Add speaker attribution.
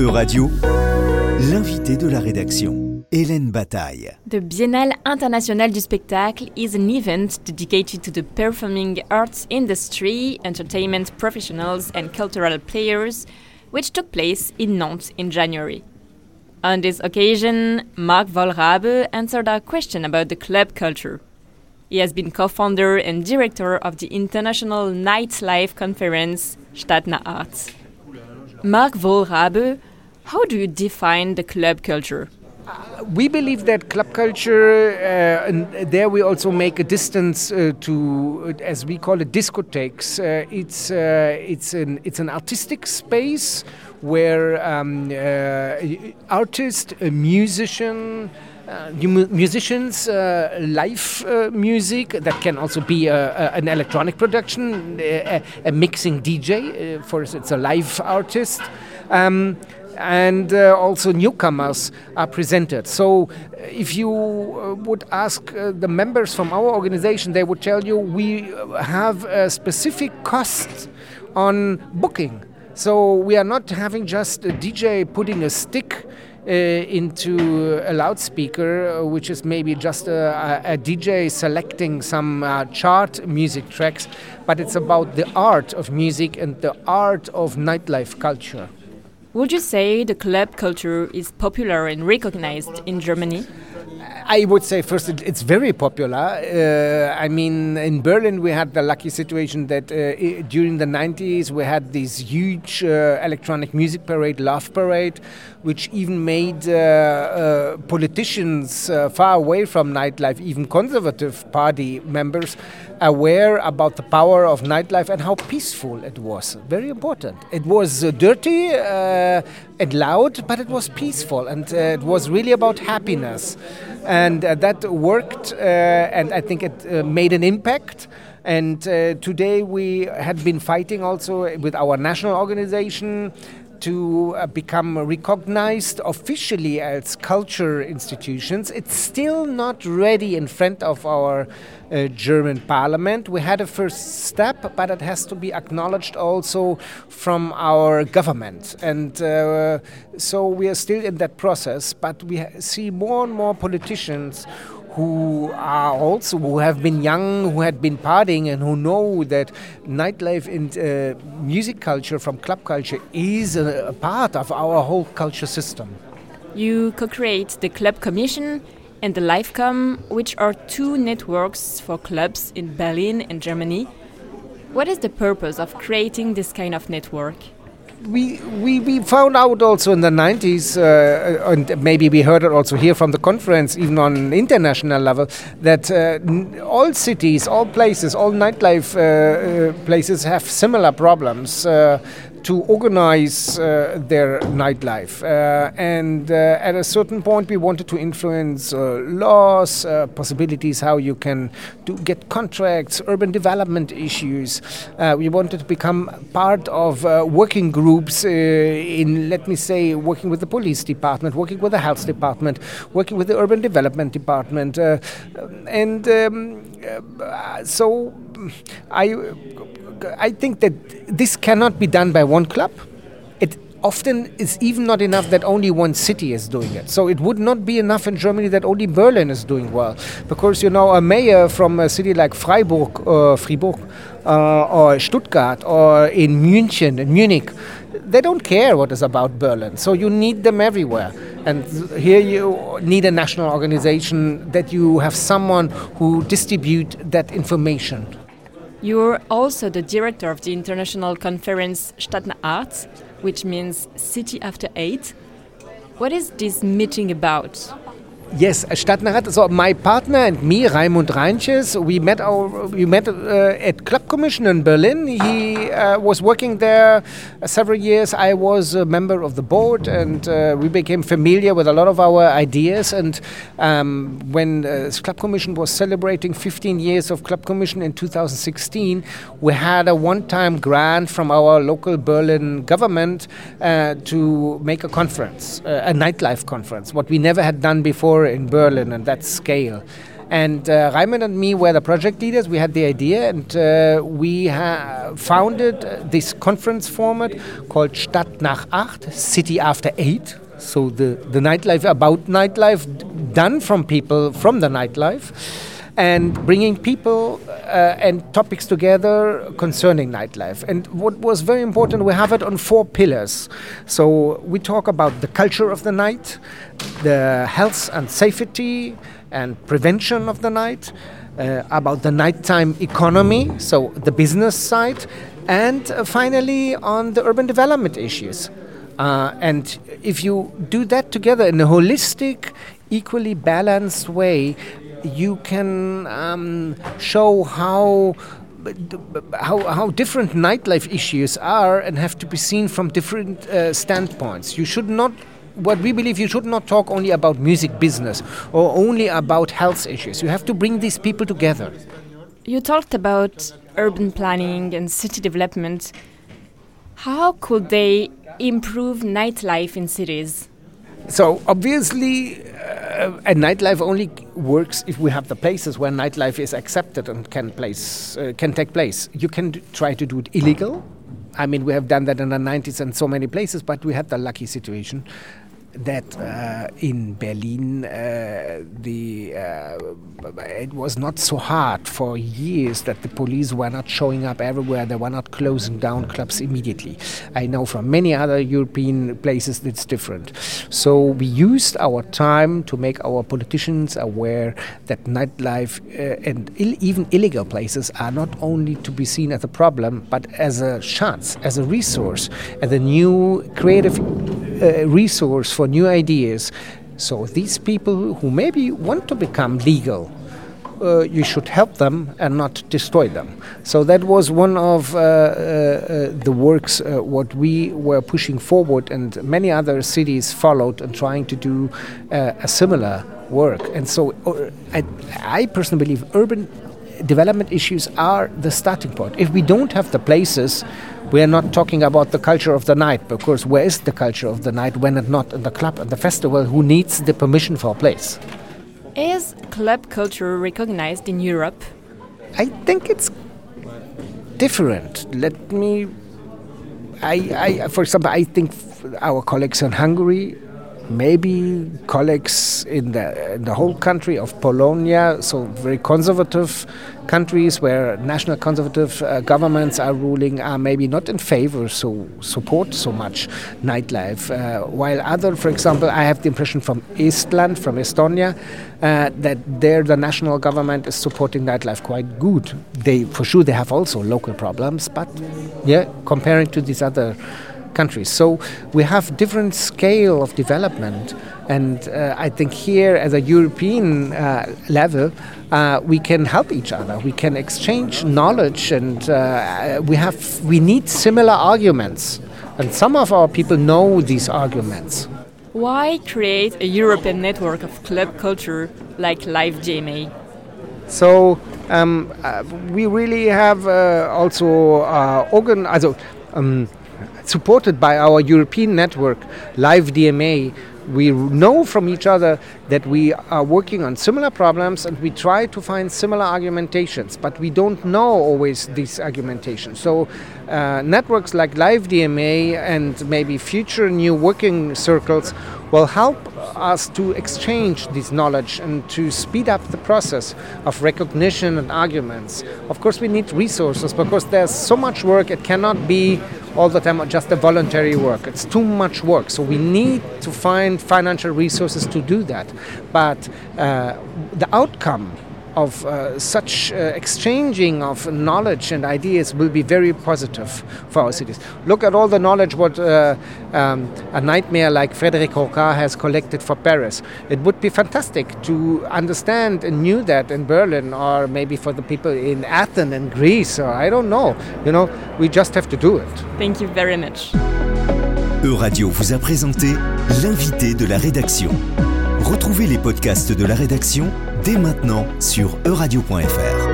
Speaker 1: E-Radio, l'invité de la rédaction, Hélène Bataille.
Speaker 2: The Biennale Internationale du Spectacle is an event dedicated to the performing arts industry, entertainment professionals, and cultural players, which took place in Nantes in January. On this occasion, Marc Wohlrabe answered our question about the club culture. He has been co founder and director of the international nightlife conference Stadtner Arts. Marc Wohlrabe, how do you define the club culture?
Speaker 3: we believe that club culture, uh, and there we also make a distance uh, to, as we call it, discotheques. Uh, it's uh, it's an it's an artistic space where um, uh, artist, a musician. Uh, musicians, uh, live uh, music that can also be an electronic production, a, a mixing DJ. for us, it's a live artist. Um, and uh, also newcomers are presented. So, if you uh, would ask uh, the members from our organization, they would tell you we have a specific cost on booking. So, we are not having just a DJ putting a stick. Uh, into a loudspeaker, uh, which is maybe just a, a DJ selecting some uh, chart music tracks, but it's about the art of music and the art of nightlife culture.
Speaker 2: Would you say the club culture is popular and recognized in Germany?
Speaker 3: I would say first it's very popular. Uh, I mean, in Berlin we had the lucky situation that uh, during the 90s we had this huge uh, electronic music parade, Love Parade, which even made uh, uh, politicians uh, far away from nightlife, even conservative party members, aware about the power of nightlife and how peaceful it was. Very important. It was uh, dirty uh, and loud, but it was peaceful and uh, it was really about happiness. And uh, that worked, uh, and I think it uh, made an impact. And today we had been fighting also with our national organization to uh, become recognized officially as culture institutions. It's still not ready in front of our uh, German parliament. We had a first step, but it has to be acknowledged also from our government. And uh, so we are still in that process, but we see more and more politicians who are also who have been young, who had been partying, and who know that nightlife and uh, music culture from club culture is a, a part of our whole culture system.
Speaker 2: You co-create the Club Commission and the LiveKomm, which are two networks for clubs in Berlin and Germany. What is the purpose of creating this kind of network?
Speaker 3: We, we, we found out also in the 90s, uh, and maybe we heard it also here from the conference, even on an international level, that uh, all cities, all places, all nightlife uh, uh places have similar problems. To organize uh, their nightlife. Uh, and uh, at a certain point, we wanted to influence uh, laws, uh, possibilities how you can do, get contracts, urban development issues. Uh, we wanted to become part of working groups in, let me say, working with the police department, working with the health department, working with the urban development department. and um, so I I think that this cannot be done by one club. It often is even not enough that only one city is doing it. So it would not be enough in Germany that only Berlin is doing well, because you know a mayor from a city like Freiburg, uh, Fribourg, uh, or Stuttgart, or in München, in Munich, they don't care what is about Berlin. So you need them everywhere. And here you need a national organization that you have someone who distribute that information.
Speaker 2: You're also the director of the international conference Stadt nach Acht, which means City After Eight. What is this meeting about?
Speaker 3: Yes, Stadtner So my partner and me, Raimund Reinches, we met our we met uh, at Club Commission in Berlin. He uh, was working there uh, several years. I was a member of the board, and uh, we became familiar with a lot of our ideas. And um, when uh, Club Commission was celebrating 15 years of Club Commission in 2016, we had a one-time grant from our local Berlin government uh, to make a conference, a nightlife conference, what we never had done before in Berlin and that scale. And uh, Raimund and me were the project leaders. We had the idea, and uh, we founded this conference format called Stadt nach acht, City After Eight. So the, the nightlife about nightlife done from people from the nightlife and bringing people uh, and topics together concerning nightlife. And what was very important, we have it on four pillars. So we talk about the culture of the night, the health and safety, and prevention of the night, uh, about the nighttime economy, so the business side, and uh, finally on the urban development issues. Uh, and if you do that together in a holistic, equally balanced way, you can um, show how how, how different nightlife issues are and have to be seen from different uh, standpoints. You should not what we believe you should not talk only about music business or only about health issues. You have to bring these people together.
Speaker 2: You talked about urban planning and city development. How could they improve nightlife in cities?
Speaker 3: So obviously, uh, a nightlife only works if we have the places where nightlife is accepted and can place uh, can take place. You can try to do it illegal. I mean, we have done that in the 90s in so many places, but we had the lucky situation that uh, in Berlin uh, the uh, it was not so hard for years that the police were not showing up everywhere. They were not closing down clubs immediately. I know from many other European places it's different. So we used our time to make our politicians aware that nightlife uh, and Ill even illegal places are not only to be seen as a problem but as a chance as a resource as a new creative uh, resource for new ideas. So these people who maybe want to become legal, uh, you should help them and not destroy them. So that was one of uh, uh, uh the works uh, what we were pushing forward, and many other cities followed and trying to do a similar work. And so I, I personally believe urban development issues are the starting point. If we don't have the places we are not talking about the culture of the night because where is the culture of the night when it's not in the club and the festival? Who needs the permission for a place?
Speaker 2: Is club culture recognized in Europe?
Speaker 3: I think it's different. Let me. I, I, for example, I think our colleagues in Hungary maybe colleagues in the, in the whole country of Polonia, so very conservative countries where national conservative uh, governments are ruling, are maybe not in favor, so support so much nightlife. Uh, while other, for example, I have the impression from Estland, from Estonia, uh, that there the national government is supporting nightlife quite good. They, for sure, they have also local problems, but yeah, comparing to these other countries. So we have different scale of development, and uh, I think here, as a European uh, level, uh, we can help each other. We can exchange knowledge, and uh, we have we need similar arguments, and some of our people know these arguments.
Speaker 2: Why create a European network of club culture like Live DMA?
Speaker 3: So um, uh, we really have uh, also uh, organ, also um, supported by our European network, Live DMA, we know from each other that we are working on similar problems and we try to find similar argumentations, but we don't know always these argumentations. So, uh, networks like Live DMA and maybe future new working circles will help us to exchange this knowledge and to speed up the process of recognition and arguments. Of course, we need resources because there's so much work, it cannot be all the time just a voluntary work. It's too much work. So we need to find financial resources to do that. But uh, the outcome of uh, such uh, exchanging of knowledge and ideas will be very positive for our cities. Look at all the knowledge what uh, um, a nightmare like Frédéric Hocquard has collected for Paris. It would be fantastic to understand and knew that in Berlin or maybe for the people in Athens and Greece or I don't know. You know, we just have to do it.
Speaker 2: Thank you very much.
Speaker 1: Euradio vous a présenté l'invité de la rédaction. Retrouvez les podcasts de la rédaction dès maintenant sur euradio.fr.